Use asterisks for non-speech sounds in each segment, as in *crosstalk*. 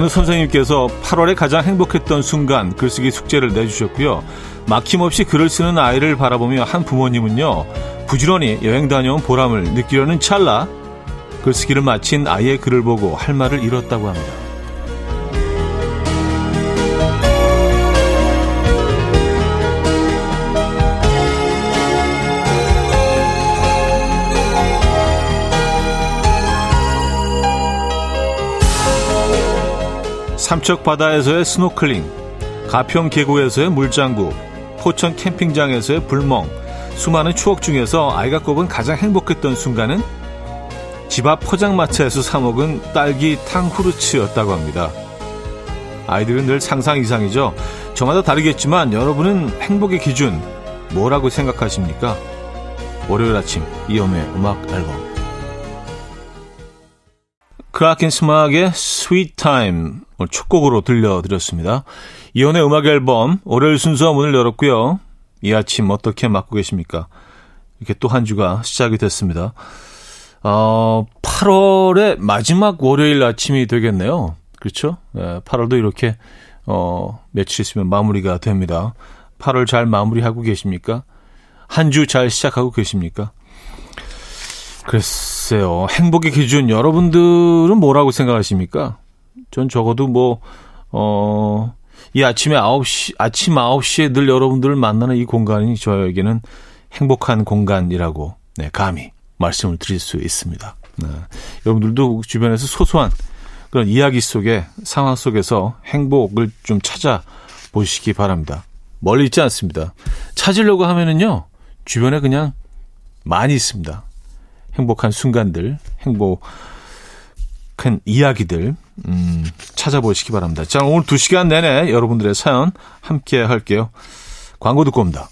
어느 선생님께서 8월에 가장 행복했던 순간 글쓰기 숙제를 내주셨고요. 막힘없이 글을 쓰는 아이를 바라보며 한 부모님은요. 부지런히 여행 다녀온 보람을 느끼려는 찰나 글쓰기를 마친 아이의 글을 보고 할 말을 잃었다고 합니다. 삼척 바다에서의 스노클링, 가평 계곡에서의 물장구, 포천 캠핑장에서의 불멍, 수많은 추억 중에서 아이가 꼽은 가장 행복했던 순간은 집 앞 포장마차에서 사먹은 딸기 탕후루였다고 합니다. 아이들은 늘 상상 이상이죠. 저마다 다르겠지만 여러분은 행복의 기준 뭐라고 생각하십니까? 월요일 아침 이현우의 음악 앨범 크라켄 스마의 Time 첫 곡으로 들려드렸습니다. 이혼의 음악 앨범 월요일 순서 문을 열었고요. 이 아침 어떻게 맞고 계십니까? 이렇게 또 한 주가 시작이 됐습니다. 어, 8월의 마지막 월요일 아침이 되겠네요. 그렇죠? 예, 8월도 이렇게 어, 며칠 있으면 마무리가 됩니다. 8월 잘 마무리하고 계십니까? 한 주 잘 시작하고 계십니까? 글쎄요. 행복의 기준 여러분들은 뭐라고 생각하십니까? 전 적어도 뭐, 어, 이 아침에 9시, 아침 9시에 늘 여러분들을 만나는 이 공간이 저에게는 행복한 공간이라고, 네, 감히 말씀을 드릴 수 있습니다. 네. 여러분들도 주변에서 소소한 그런 이야기 속에, 상황 속에서 행복을 좀 찾아보시기 바랍니다. 멀리 있지 않습니다. 찾으려고 하면은요, 주변에 그냥 많이 있습니다. 행복한 순간들, 행복, 큰 이야기들 음, 찾아보시기 바랍니다. 자, 오늘 2시간 내내 여러분들의 사연 함께 할게요. 광고 듣고 옵니다.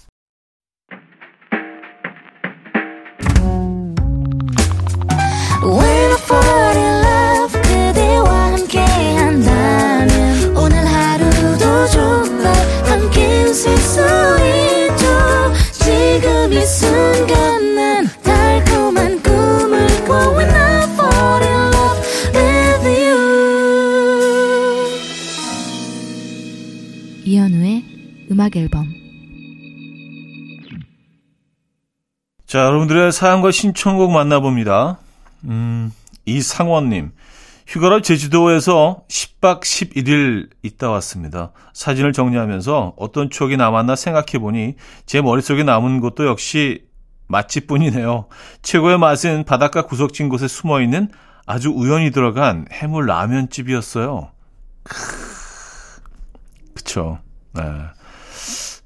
음악 앨범 자, 여러분들의 사연과 신청곡 만나봅니다. 음, 이상원님. 휴가로 제주도에서 10박 11일 있다 왔습니다. 사진을 정리하면서 어떤 추억이 남았나 생각해보니 제 머릿속에 남은 것도 역시 맛집뿐이네요. 최고의 맛은 바닷가 구석진 곳에 숨어있는 아주 우연히 들어간 해물 라면집이었어요. 그쵸. 네.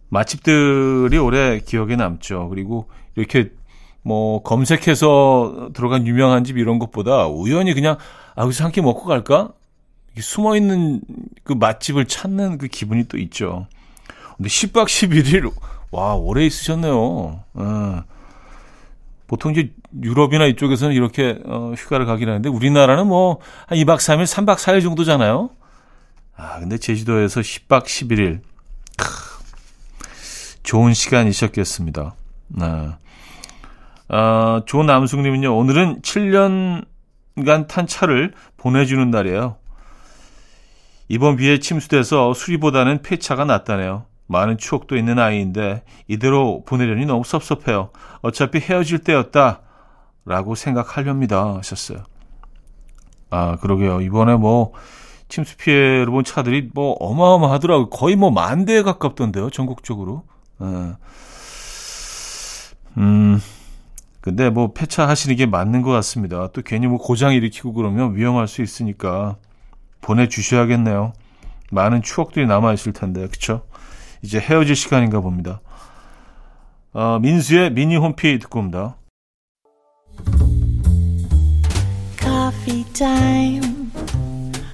맛집들이 오래 기억에 남죠. 그리고 이렇게 뭐 검색해서 들어간 유명한 집 이런 것보다 우연히 그냥 아 여기서 한 끼 먹고 갈까? 숨어 있는 그 맛집을 찾는 그 기분이 또 있죠. 근데 10박 11일 와 오래 있으셨네요. 어. 보통 이제 유럽이나 이쪽에서는 이렇게 어, 휴가를 가긴 하는데 우리나라는 뭐 한 2박 3일, 3박 4일 정도잖아요. 아 근데 제주도에서 10박 11일 크. 좋은 시간이셨겠습니다. 네. 아, 조남숙님은요, 오늘은 7년간 탄 차를 보내주는 날이에요. 이번 비에 침수돼서 수리보다는 폐차가 낫다네요. 많은 추억도 있는 아이인데 이대로 보내려니 너무 섭섭해요. 어차피 헤어질 때였다. 라고 생각하렵니다. 하셨어요. 아, 그러게요. 이번에 뭐 침수 피해를 본 차들이 뭐 어마어마하더라고요. 거의 뭐 만 대에 가깝던데요. 전국적으로. 어. 음, 근데 뭐 폐차하시는 게 맞는 것 같습니다. 또 괜히 뭐 고장 일으키고 그러면 위험할 수 있으니까 보내주셔야겠네요. 많은 추억들이 남아있을 텐데, 그쵸? 이제 헤어질 시간인가 봅니다. 어, 민수의 미니 홈피 듣고 옵니다. Coffee time.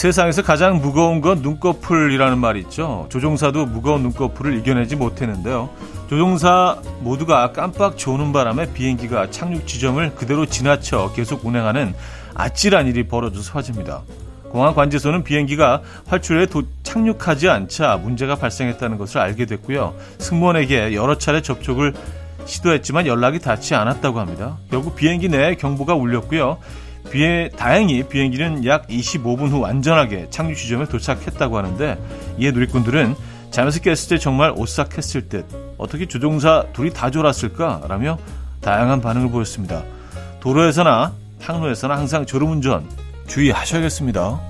세상에서 가장 무거운 건 눈꺼풀이라는 말이 있죠. 조종사도 무거운 눈꺼풀을 이겨내지 못했는데요. 조종사 모두가 깜빡 조는 바람에 비행기가 착륙 지점을 그대로 지나쳐 계속 운행하는 아찔한 일이 벌어져서 화제입니다. 공항 관제소는 비행기가 활주로에 도, 착륙하지 않자 문제가 발생했다는 것을 알게 됐고요. 승무원에게 여러 차례 접촉을 시도했지만 연락이 닿지 않았다고 합니다. 결국 비행기 내에 경보가 울렸고요. 비에, 다행히 비행기는 약 25분 후 안전하게 착륙 지점에 도착했다고 하는데 이에 누리꾼들은 잠에서 깼을 때 정말 오싹했을 듯 어떻게 조종사 둘이 다 졸았을까라며 다양한 반응을 보였습니다. 도로에서나 항로에서나 항상 졸음운전 주의하셔야겠습니다.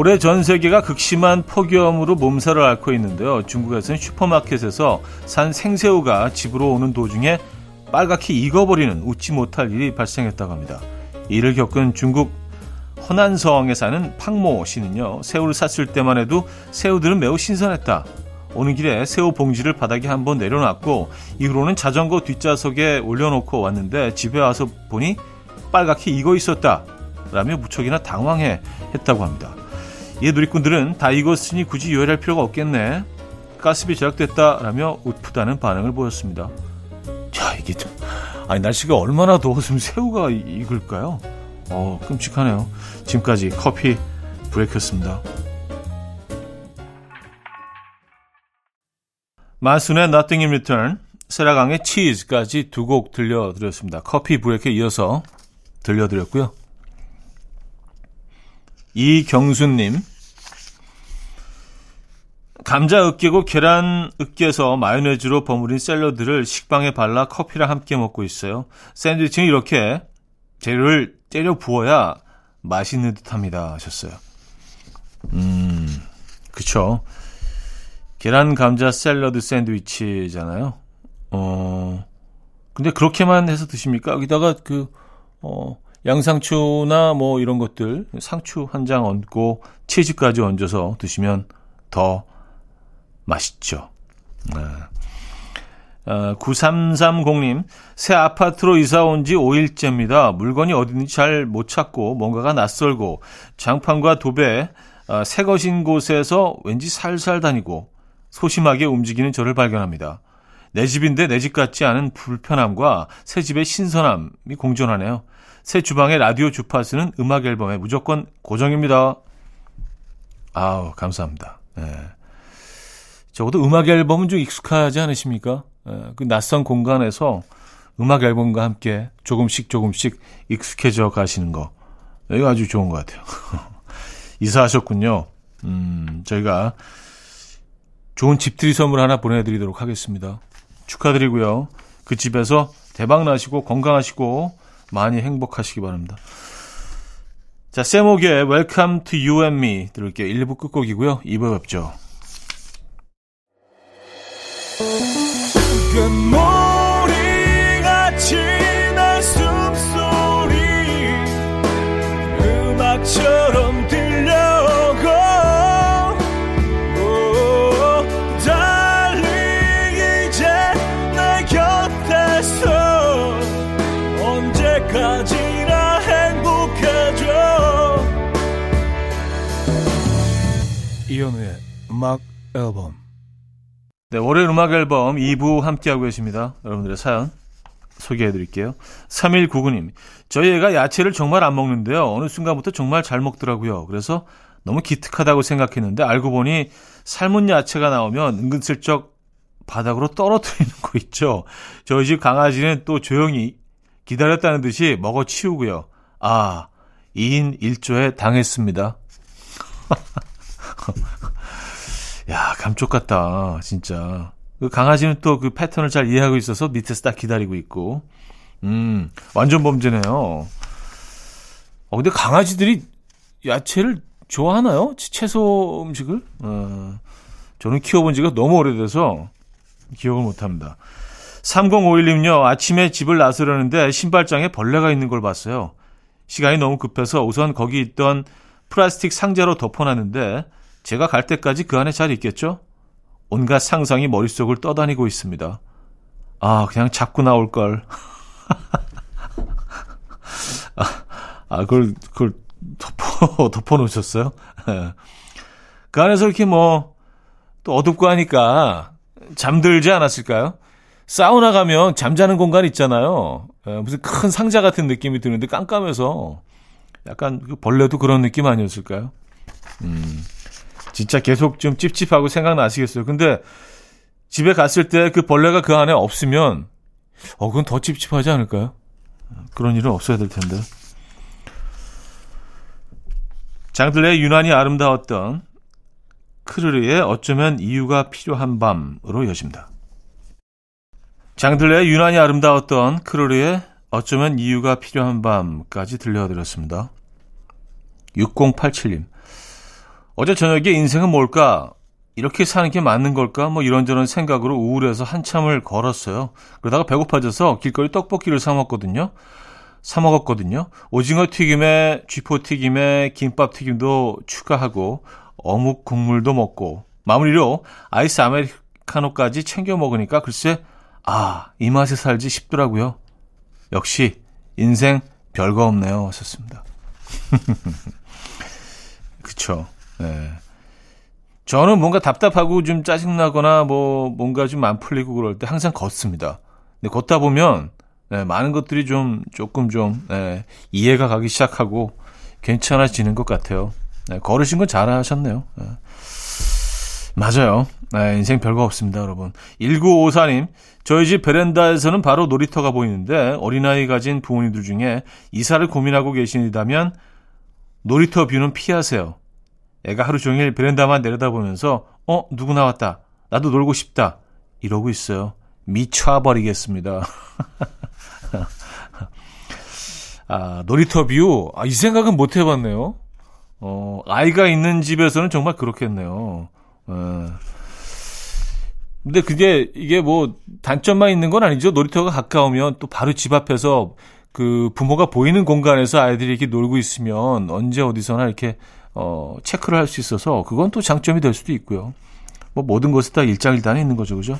올해 전 세계가 극심한 폭염으로 몸살을 앓고 있는데요. 중국에서는 슈퍼마켓에서 산 생새우가 집으로 오는 도중에 빨갛게 익어버리는 웃지 못할 일이 발생했다고 합니다. 이를 겪은 중국 허난성에 사는 팡모 씨는요. 새우를 샀을 때만 해도 새우들은 매우 신선했다. 오는 길에 새우 봉지를 바닥에 한번 내려놨고 이후로는 자전거 뒷좌석에 올려놓고 왔는데 집에 와서 보니 빨갛게 익어 있었다. 라며 무척이나 당황해 했다고 합니다. 이에 누리꾼들은 다 익었으니 굳이 요리할 필요가 없겠네. 가스비 제작됐다라며 웃프다는 반응을 보였습니다. 자, 이게 좀, 아니, 날씨가 얼마나 더웠으면 새우가 익을까요? 어, 끔찍하네요. 지금까지 커피 브레이크였습니다. 마순의 Nothing in Return, 세라강의 치즈까지 두 곡 들려드렸습니다. 커피 브레이크에 이어서 들려드렸고요. 이경수님, 감자 으깨고 계란 으깨서 마요네즈로 버무린 샐러드를 식빵에 발라 커피랑 함께 먹고 있어요. 샌드위치는 이렇게 재료를 때려 부어야 맛있는 듯 합니다. 하셨어요. 음, 그쵸. 계란 감자 샐러드 샌드위치잖아요. 어, 근데 그렇게만 해서 드십니까? 여기다가 그, 어, 양상추나 뭐 이런 것들, 상추 한 장 얹고 치즈까지 얹어서 드시면 더 맛있죠. 네. 어, 9330님, 새 아파트로 이사 온 지 5일째입니다. 물건이 어딘지 잘 못 찾고 뭔가가 낯설고 장판과 도배, 어, 새 것인 곳에서 왠지 살살 다니고 소심하게 움직이는 저를 발견합니다. 내 집인데 내 집 같지 않은 불편함과 새 집의 신선함이 공존하네요. 새 주방의 라디오 주파수는 음악 앨범에 무조건 고정입니다. 아우, 감사합니다. 네. 적어도 음악 앨범은 좀 익숙하지 않으십니까? 네, 그 낯선 공간에서 음악 앨범과 함께 조금씩 조금씩 익숙해져 가시는 거. 이거 아주 좋은 것 같아요. *laughs* 이사하셨군요. 음, 저희가 좋은 집들이 선물 하나 보내드리도록 하겠습니다. 축하드리고요. 그 집에서 대박 나시고 건강하시고 많이 행복하시기 바랍니다. 자, 세목의 Welcome to You and Me 들을게요. 1부 끝곡이고요. 2부 뵙죠. 음악 앨범 네, 월요일 음악 앨범 2부 함께하고 계십니다. 여러분들의 사연 소개해 드릴게요. 3199님, 저희 애가 야채를 정말 안 먹는데요. 어느 순간부터 정말 잘 먹더라고요. 그래서 너무 기특하다고 생각했는데 알고 보니 삶은 야채가 나오면 은근슬쩍 바닥으로 떨어뜨리는 거 있죠. 저희 집 강아지는 또 조용히 기다렸다는 듯이 먹어 치우고요. 아, 2인 1조에 당했습니다. *laughs* 야, 감쪽 같다. 진짜. 그 강아지는 또 그 패턴을 잘 이해하고 있어서 밑에서 딱 기다리고 있고. 음, 완전 범죄네요. 어, 근데 강아지들이 야채를 좋아하나요? 채소 음식을? 어, 저는 키워본 지가 너무 오래돼서 기억을 못 합니다. 3051님요, 아침에 집을 나서려는데 신발장에 벌레가 있는 걸 봤어요. 시간이 너무 급해서 우선 거기 있던 플라스틱 상자로 덮어놨는데 제가 갈 때까지 그 안에 잘 있겠죠? 온갖 상상이 머릿속을 떠다니고 있습니다. 아, 그냥 잡고 나올 걸. 아, 아, 그걸, 그걸 덮어, *laughs* 덮어 놓으셨어요? 예. 그 안에서 이렇게 뭐, 또 어둡고 하니까 잠들지 않았을까요? 사우나 가면 잠자는 공간 있잖아요. 예, 무슨 큰 상자 같은 느낌이 드는데 깜깜해서 약간 그 벌레도 그런 느낌 아니었을까요? 음, 진짜 계속 좀 찝찝하고 생각나시겠어요. 근데 집에 갔을 때 그 벌레가 그 안에 없으면 어, 그건 더 찝찝하지 않을까요? 그런 일은 없어야 될 텐데. 장들레의 유난히 아름다웠던 크르르의 어쩌면 이유가 필요한 밤으로 여집니다. 장들레의 유난히 아름다웠던 크르르의 어쩌면 이유가 필요한 밤까지 들려드렸습니다. 6087님. 어제 저녁에 인생은 뭘까? 이렇게 사는 게 맞는 걸까? 뭐 이런저런 생각으로 우울해서 한참을 걸었어요. 그러다가 배고파져서 길거리 떡볶이를 사 먹거든요. 사 먹었거든요. 오징어 튀김에 쥐포 튀김에 김밥 튀김도 추가하고 어묵 국물도 먹고 마무리로 아이스 아메리카노까지 챙겨 먹으니까 글쎄 아, 이 맛에 살지 싶더라고요. 역시 인생 별거 없네요. 하셨습니다. *laughs* 그쵸. 네. 저는 뭔가 답답하고 좀 짜증나거나 뭐 뭔가 좀 안 풀리고 그럴 때 항상 걷습니다. 근데 걷다 보면 네, 많은 것들이 좀 조금 좀 네, 이해가 가기 시작하고 괜찮아지는 것 같아요. 네, 걸으신 건 잘하셨네요. 네. 맞아요. 네, 인생 별거 없습니다, 여러분. 1954님, 저희 집 베란다에서는 바로 놀이터가 보이는데 어린아이 가진 부모님들 중에 이사를 고민하고 계시다면 놀이터 뷰는 피하세요. 애가 하루 종일 베란다만 내려다보면서 어 누구 나왔다 나도 놀고 싶다 이러고 있어요. 미쳐버리겠습니다. *laughs* 아 놀이터 뷰 아, 이 생각은 못 해봤네요. 어 아이가 있는 집에서는 정말 그렇겠네요. 어. 근데 그게 이게 뭐 단점만 있는 건 아니죠. 놀이터가 가까우면 또 바로 집 앞에서 그 부모가 보이는 공간에서 아이들이 이렇게 놀고 있으면 언제 어디서나 이렇게 어 체크를 할 수 있어서 그건 또 장점이 될 수도 있고요. 뭐 모든 것이 다 일장일단이 있는 거죠, 그죠?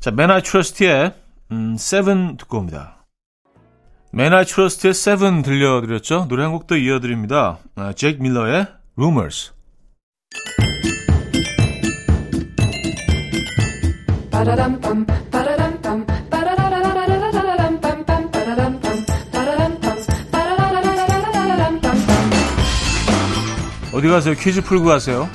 자, Men I Trust의 음, Seven 듣고 옵니다. 맨아이 트러스트의 세븐 들려드렸죠? 노래 한 곡도 이어드립니다. 아, 잭 밀러의 Rumors. 어디 가세요? 퀴즈 풀고 가세요.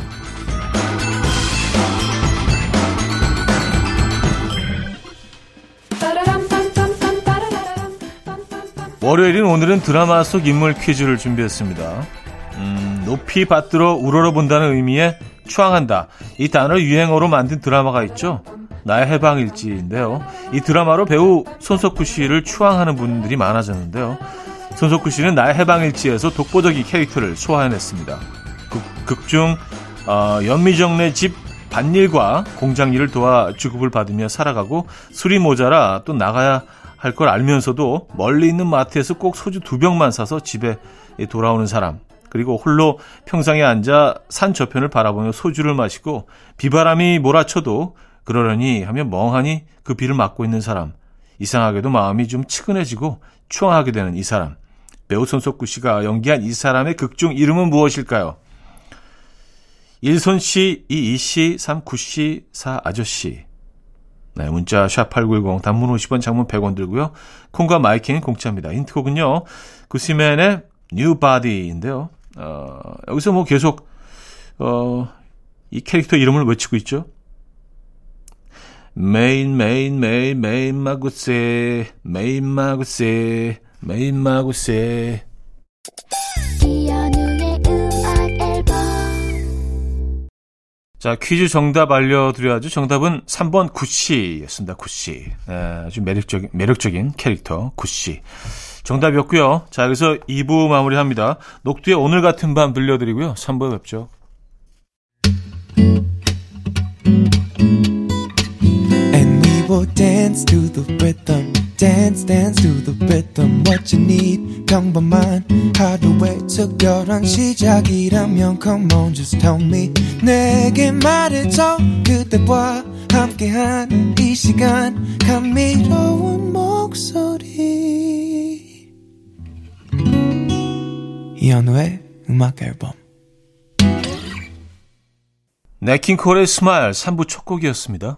월요일인 오늘은 드라마 속 인물 퀴즈를 준비했습니다. 음, 높이 받들어 우러러본다는 의미의 추앙한다. 이 단어를 유행어로 만든 드라마가 있죠. 나의 해방일지인데요. 이 드라마로 배우 손석구 씨를 추앙하는 분들이 많아졌는데요. 손석구 씨는 나의 해방일지에서 독보적인 캐릭터를 소화해냈습니다. 극, 중 어, 연미정네 집 밭일과 공장 일을 도와 주급을 받으며 살아가고 술이 모자라 또 나가야 할 걸 알면서도 멀리 있는 마트에서 꼭 소주 두 병만 사서 집에 돌아오는 사람. 그리고 홀로 평상에 앉아 산 저편을 바라보며 소주를 마시고 비바람이 몰아쳐도 그러려니 하며 멍하니 그 비를 맞고 있는 사람. 이상하게도 마음이 좀 치근해지고 추앙하게 되는 이 사람. 배우 손석구 씨가 연기한 이 사람의 극중 이름은 무엇일까요? 1손 씨, 2이 씨, 3 9 씨, 4 아저씨. 네, 문자 샵8910 단문 50원, 장문 100원 들고요. 콩과 마이킹은 공짜입니다. 힌트곡은요. 구시맨의 New Body인데요. 어, 여기서 뭐 계속 어, 이 캐릭터 이름을 외치고 있죠. 메인 메인 메인 메인 마구세 메인 마구세 메인 마구세 자 퀴즈 정답 알려드려야죠. 정답은 3번 구씨였습니다. 구씨 네, 아주 매력적인 매력적인 캐릭터 구씨 정답이었고요. 자 여기서 2부 마무리합니다. 녹두의 오늘 같은 밤 들려드리고요. 3부에 뵙죠. will dance to the rhythm dance dance to the rhythm what you need. 평범한 하루의 특별한 시작이라면 come on just tell me. 내게 말해줘 그대와 함께한 이 시간. 감미로운 목소리. 이현우의 음악 앨범. 냇 킹 콜의 Smile 3부 첫 곡이었습니다.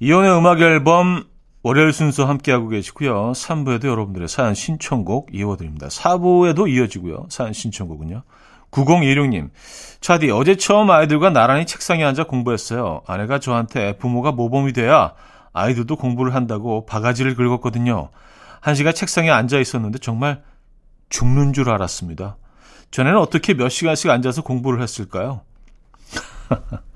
이혼의 음악 앨범 월요일 순서 함께하고 계시고요. 3부에도 여러분들의 사연 신청곡 이어드립니다. 4부에도 이어지고요. 사연 신청곡은요. 9016님, 차디, 어제 처음 아이들과 나란히 책상에 앉아 공부했어요. 아내가 저한테 부모가 모범이 돼야 아이들도 공부를 한다고 바가지를 긁었거든요. 한 시간 책상에 앉아 있었는데 정말 죽는 줄 알았습니다. 전에는 어떻게 몇 시간씩 앉아서 공부를 했을까요? *laughs*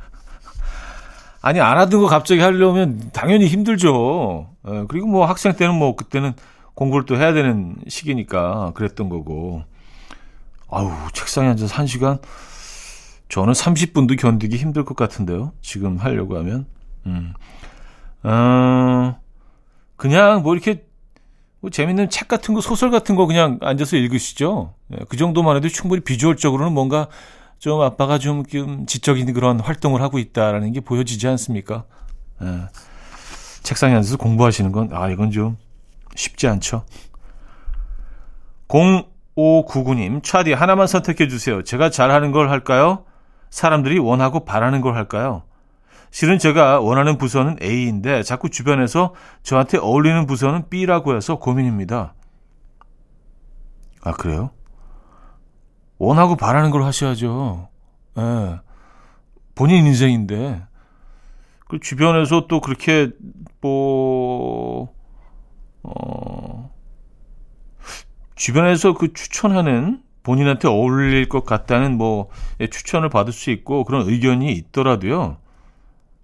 아니, 안 하던 거 갑자기 하려면 당연히 힘들죠. 예, 그리고 뭐 학생 때는 뭐 그때는 공부를 또 해야 되는 시기니까 그랬던 거고. 아우, 책상에 앉아서 한 시간? 저는 30분도 견디기 힘들 것 같은데요. 지금 하려고 하면. 음. 어, 그냥 뭐 이렇게 뭐 재밌는 책 같은 거, 소설 같은 거 그냥 앉아서 읽으시죠. 예, 그 정도만 해도 충분히 비주얼적으로는 뭔가 좀 아빠가 좀, 좀 지적인 그런 활동을 하고 있다라는 게 보여지지 않습니까? 예. 책상에 앉아서 공부하시는 건, 아, 이건 좀 쉽지 않죠. 0599님, 차디 하나만 선택해 주세요. 제가 잘하는 걸 할까요? 사람들이 원하고 바라는 걸 할까요? 실은 제가 원하는 부서는 A인데 자꾸 주변에서 저한테 어울리는 부서는 B라고 해서 고민입니다. 아, 그래요? 원하고 바라는 걸 하셔야죠. 예. 본인 인생인데. 그 주변에서 또 그렇게, 뭐, 어, 주변에서 그 추천하는 본인한테 어울릴 것 같다는 뭐 예, 추천을 받을 수 있고 그런 의견이 있더라도요.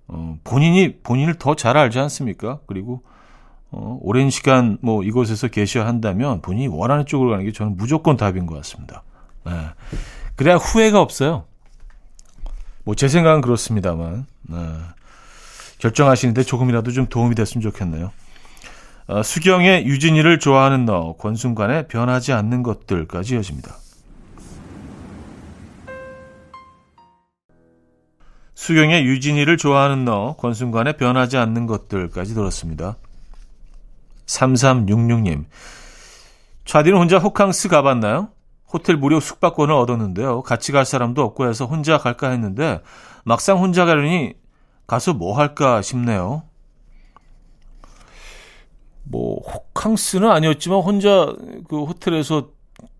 어, 본인이 본인을 더 잘 알지 않습니까? 그리고 어, 오랜 시간 뭐 이곳에서 계셔야 한다면 본인이 원하는 쪽으로 가는 게 저는 무조건 답인 것 같습니다. 네. 그래야 후회가 없어요. 뭐 제 생각은 그렇습니다만 네. 결정하시는데 조금이라도 좀 도움이 됐으면 좋겠네요. 어, 수경의 유진이를 좋아하는 너, 권순관의 변하지 않는 것들까지 이어집니다. 수경의 유진이를 좋아하는 너, 권순관의 변하지 않는 것들까지 들었습니다. 3366님, 차디는 혼자 호캉스 가봤나요? 호텔 무료 숙박권을 얻었는데요. 같이 갈 사람도 없고 해서 혼자 갈까 했는데 막상 혼자 가려니 가서 뭐 할까 싶네요. 뭐 호캉스는 아니었지만 혼자 그 호텔에서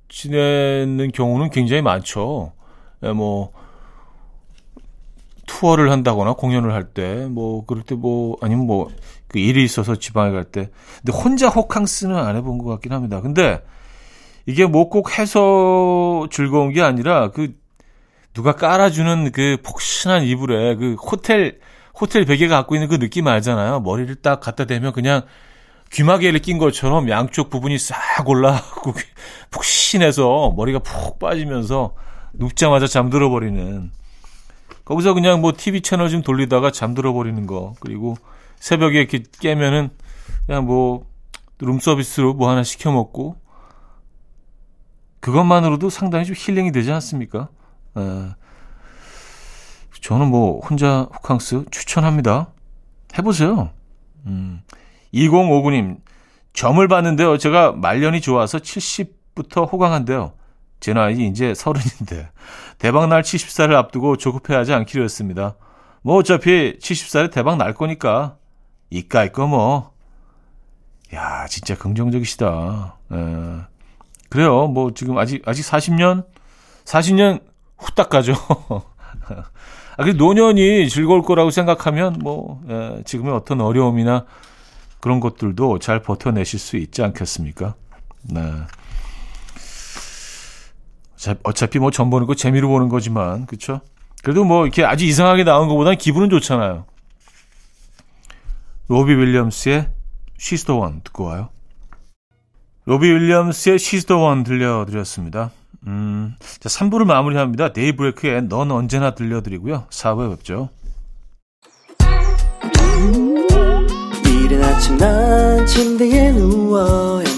지내는 경우는 굉장히 많죠. 예, 뭐 투어를 한다거나 공연을 할 때 뭐 그럴 때 뭐 아니면 뭐 그 일이 있어서 지방에 갈 때 근데 혼자 호캉스는 안 해본 것 같긴 합니다. 근데 이게 뭐 꼭 해서 즐거운 게 아니라 그 누가 깔아주는 그 폭신한 이불에 그 호텔 호텔 베개 갖고 있는 그 느낌 알잖아요. 머리를 딱 갖다 대면 그냥 귀마개를 낀 것처럼 양쪽 부분이 싹 올라가고 *laughs* 푹신해서 머리가 푹 빠지면서 눕자마자 잠들어 버리는 거기서 그냥 뭐 TV 채널 좀 돌리다가 잠들어 버리는 거 그리고 새벽에 깨면은 그냥 뭐 룸서비스로 뭐 하나 시켜 먹고 그것만으로도 상당히 좀 힐링이 되지 않습니까? 에, 저는 뭐 혼자 호캉스 추천합니다. 해보세요. 음. 2059님, 점을 봤는데요. 제가 말년이 좋아서 70부터 호강한데요. 제 나이 이제 서른인데 대박날 70살을 앞두고 조급해하지 않기로 했습니다. 뭐 어차피 70살에 대박 날 거니까 이까이 거 뭐. 야 진짜 긍정적이시다. 에. 그래요. 뭐 지금 아직 아직 40년 40년 후딱 가죠. *laughs* 아, 그 노년이 즐거울 거라고 생각하면 뭐 에, 지금의 어떤 어려움이나 그런 것들도 잘 버텨내실 수 있지 않겠습니까? 네. 어차피 뭐 전 보는 거 재미로 보는 거지만 그렇죠? 그래도 뭐 이렇게 아주 이상하게 나온 것보다는 기분은 좋잖아요. 로비 윌리엄스의 She's the One 듣고 와요. 로비 윌리엄스의 She's the One 들려드렸습니다. 음, 자, 3부를 마무리합니다. 데이브레이크의 넌 언제나 들려드리고요. 4부에 뵙죠. 이른 아침 난 침대에 누워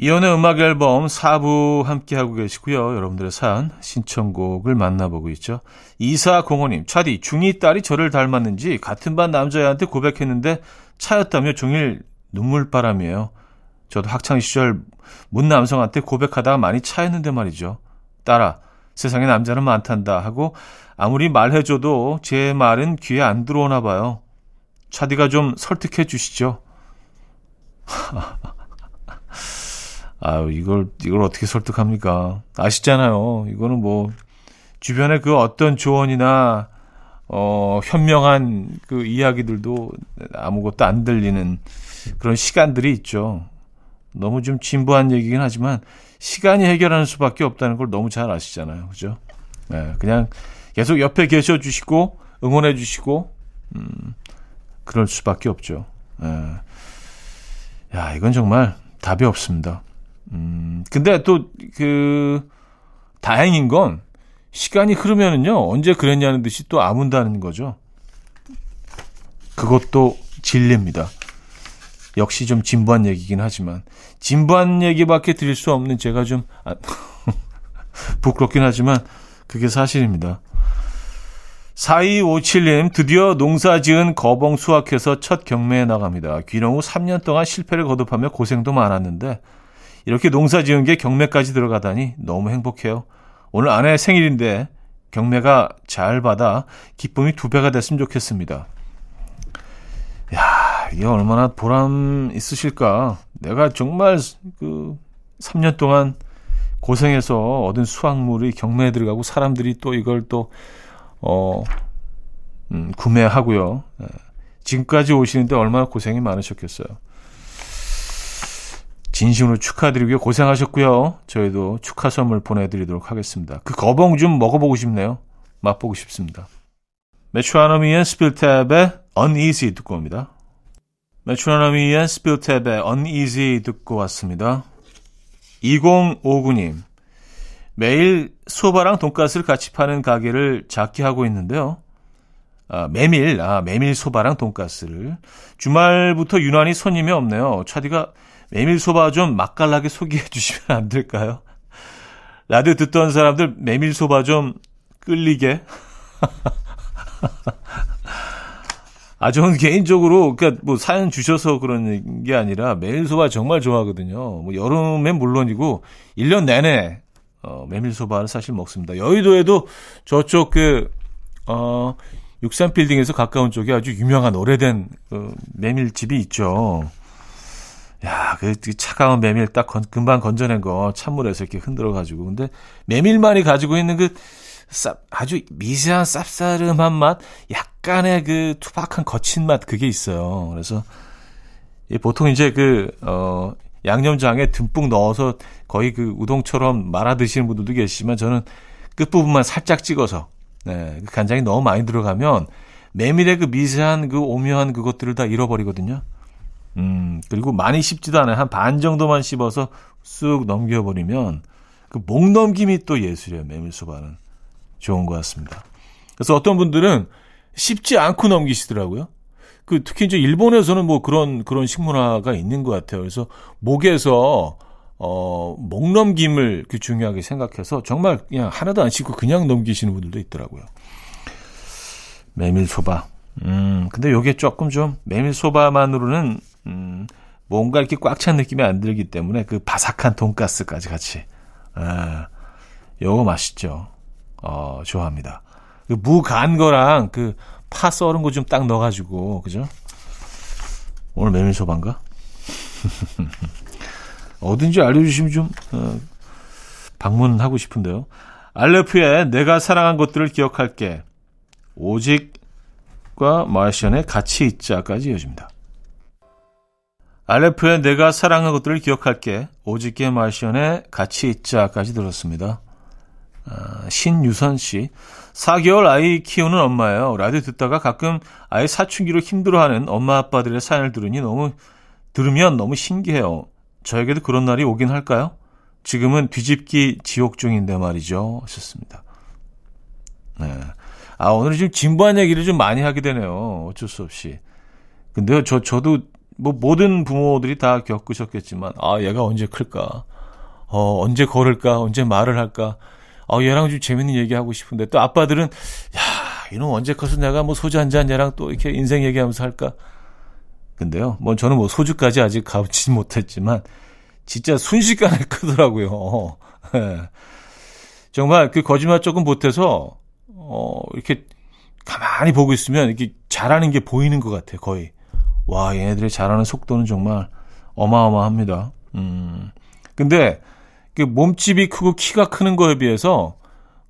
이연의 음악 앨범 4부 함께하고 계시고요. 여러분들의 사연, 신청곡을 만나보고 있죠. 이사공호님, 차디, 중2 딸이 저를 닮았는지 같은 반 남자애한테 고백했는데 차였다며 종일 눈물바람이에요. 저도 학창시절 문 남성한테 고백하다가 많이 차였는데 말이죠. 딸아, 세상에 남자는 많단다 하고 아무리 말해줘도 제 말은 귀에 안 들어오나 봐요. 차디가 좀 설득해 주시죠. *laughs* 아유, 이걸, 이걸 어떻게 설득합니까? 아시잖아요. 이거는 뭐, 주변에 그 어떤 조언이나, 어, 현명한 그 이야기들도 아무것도 안 들리는 그런 시간들이 있죠. 너무 좀 진부한 얘기긴 하지만, 시간이 해결하는 수밖에 없다는 걸 너무 잘 아시잖아요. 그죠? 네, 그냥 계속 옆에 계셔 주시고, 응원해 주시고, 음, 그럴 수밖에 없죠. 네. 야, 이건 정말 답이 없습니다. 음, 근데 또, 그, 다행인 건, 시간이 흐르면은요, 언제 그랬냐는 듯이 또 아문다는 거죠. 그것도 진리입니다. 역시 좀 진부한 얘기긴 하지만, 진부한 얘기밖에 드릴 수 없는 제가 좀, 아, *laughs* 부끄럽긴 하지만, 그게 사실입니다. 4257님, 드디어 농사 지은 거봉 수확해서 첫 경매에 나갑니다. 귀농 후 3년 동안 실패를 거듭하며 고생도 많았는데, 이렇게 농사 지은 게 경매까지 들어가다니 너무 행복해요. 오늘 아내 생일인데 경매가 잘 받아 기쁨이 두 배가 됐으면 좋겠습니다. 야, 이게 얼마나 보람 있으실까? 내가 정말 그 3년 동안 고생해서 얻은 수확물이 경매에 들어가고 사람들이 또 이걸 또, 어, 음, 구매하고요. 예. 지금까지 오시는데 얼마나 고생이 많으셨겠어요. 진심으로 축하드리고요. 고생하셨고요. 저희도 축하 선물 보내드리도록 하겠습니다. 그 거봉 좀 먹어보고 싶네요. 맛보고 싶습니다. 메트로노미의 스필탭의 Uneasy 듣고 옵니다. 메트로노미의 스필탭의 Uneasy 듣고 왔습니다. 2059님. 매일 소바랑 돈가스를 같이 파는 가게를 작게 하고 있는데요. 아, 메밀, 아, 메밀 소바랑 돈가스를. 주말부터 유난히 손님이 없네요. 차디가 메밀소바 좀 맛깔나게 소개해 주시면 안 될까요? 라디오 듣던 사람들 메밀소바 좀 끌리게. *laughs* 아, 저는 개인적으로, 그니까 뭐 사연 주셔서 그런 게 아니라 메밀소바 정말 좋아하거든요. 뭐 여름엔 물론이고, 1년 내내, 어, 메밀소바를 사실 먹습니다. 여의도에도 저쪽 그, 어, 63빌딩에서 가까운 쪽에 아주 유명한 오래된 그 메밀집이 있죠. 야, 그 차가운 메밀 딱 건, 금방 건져낸 거 찬물에서 이렇게 흔들어 가지고. 근데 메밀만이 가지고 있는 그 쌉, 아주 미세한 쌉싸름한 맛, 약간의 그 투박한 거친 맛 그게 있어요. 그래서 보통 이제 그, 어, 양념장에 듬뿍 넣어서 거의 그 우동처럼 말아 드시는 분들도 계시지만 저는 끝부분만 살짝 찍어서, 네, 그 간장이 너무 많이 들어가면 메밀의 그 미세한 그 오묘한 그것들을 다 잃어버리거든요. 음, 그리고 많이 씹지도 않아요. 한 반 정도만 씹어서 쑥 넘겨버리면 그 목 넘김이 또 예술이에요. 메밀소바는. 좋은 것 같습니다. 그래서 어떤 분들은 씹지 않고 넘기시더라고요. 그 특히 이제 일본에서는 뭐 그런 그런 식문화가 있는 것 같아요. 그래서 목에서 어, 목 넘김을 그 중요하게 생각해서 정말 그냥 하나도 안 씹고 그냥 넘기시는 분들도 있더라고요. 메밀소바. 음, 근데 요게 조금 좀 메밀소바만으로는 음, 뭔가 이렇게 꽉 찬 느낌이 안 들기 때문에 그 바삭한 돈가스까지 같이. 아, 요거 맛있죠. 어, 좋아합니다. 그 무 간 거랑 그 파 썰은 거 좀 딱 넣어가지고, 그죠? 오늘 메밀소반가? *laughs* 어딘지 알려주시면 좀, 어, 방문하고 싶은데요. 알레프의 내가 사랑한 것들을 기억할게. 오직과 마시안의 같이 있자까지 이어집니다. 알레프의 내가 사랑한 것들을 기억할게. 오직과 마시안의 같이 있자까지 들었습니다. 아, 신유선 씨. 4개월 아이 키우는 엄마예요. 라디오 듣다가 가끔 아이 사춘기로 힘들어하는 엄마 아빠들의 사연을 들으니 너무 들으면 너무 신기해요. 저에게도 그런 날이 오긴 할까요? 지금은 뒤집기 지옥 중인데 말이죠. 하셨습니다. 네. 아, 오늘 좀 진부한 얘기를 좀 많이 하게 되네요. 어쩔 수 없이. 근데요, 저, 저도 뭐 모든 부모들이 다 겪으셨겠지만, 아, 얘가 언제 클까? 어, 언제 걸을까? 언제 말을 할까? 어, 얘랑 좀 재밌는 얘기 하고 싶은데 또 아빠들은 야, 이놈 언제 커서 내가 뭐 소주 한 잔 얘랑 또 이렇게 인생 얘기하면서 할까? 근데요, 뭐 저는 뭐 소주까지 아직 가보지 못했지만 진짜 순식간에 *laughs* 크더라고요. 네. 정말 그 거짓말 조금 보태서 어, 이렇게 가만히 보고 있으면 이렇게 잘하는 게 보이는 것 같아요, 거의. 와, 얘네들의 잘하는 속도는 정말 어마어마합니다. 음. 근데 그 몸집이 크고 키가 크는 거에 비해서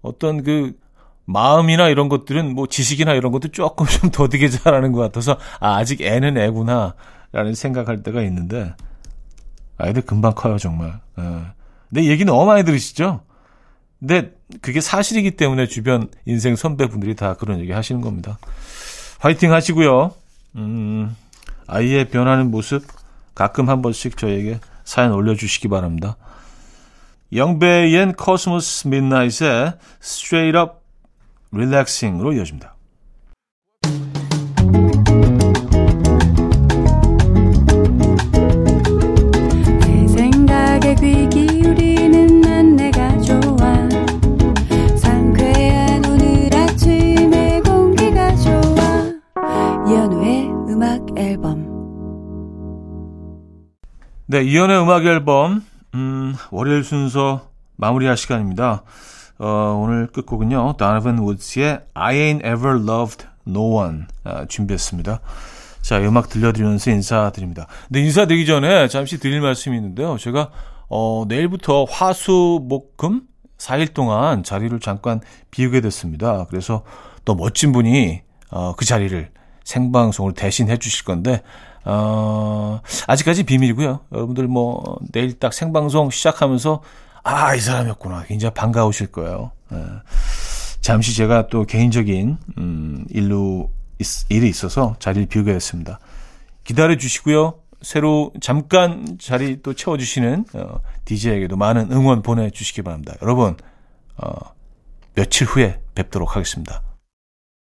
어떤 그 마음이나 이런 것들은 뭐 지식이나 이런 것도 조금 좀 더디게 잘하는 것 같아서 아, 아직 애는 애구나라는 생각할 때가 있는데 아이들 금방 커요 정말. 예. 내 얘기 너무 많이 들으시죠? 근데 그게 사실이기 때문에 주변 인생 선배분들이 다 그런 얘기 하시는 겁니다. 화이팅 하시고요. 음, 아이의 변하는 모습 가끔 한 번씩 저에게 사연 올려주시기 바랍니다. Yung Bae and Cosmo's Midnight의 Straight Up Relaxin'으로 이어집니다. 네, 이연의 음악 앨범 음, 월요일 순서 마무리할 시간입니다. 어, 오늘 끝곡은요. Donovan Woods의 I Ain't Ever Loved No One 아, 준비했습니다. 자, 음악 들려드리면서 인사드립니다. 근데 인사드리기 전에 잠시 드릴 말씀이 있는데요. 제가 어, 내일부터 화수, 목, 금 4일 동안 자리를 잠깐 비우게 됐습니다. 그래서 또 멋진 분이 어, 그 자리를 생방송을 대신해 주실 건데 어, 아직까지 비밀이고요. 여러분들 뭐 내일 딱 생방송 시작하면서 아, 이 사람이었구나. 굉장히 반가우실 거예요. 예. 잠시 제가 또 개인적인 음, 일로 있, 일이 있어서 자리를 비우게 됐습니다. 기다려 주시고요. 새로 잠깐 자리 또 채워주시는 어, DJ에게도 많은 응원 보내주시기 바랍니다. 여러분, 어, 며칠 후에 뵙도록 하겠습니다.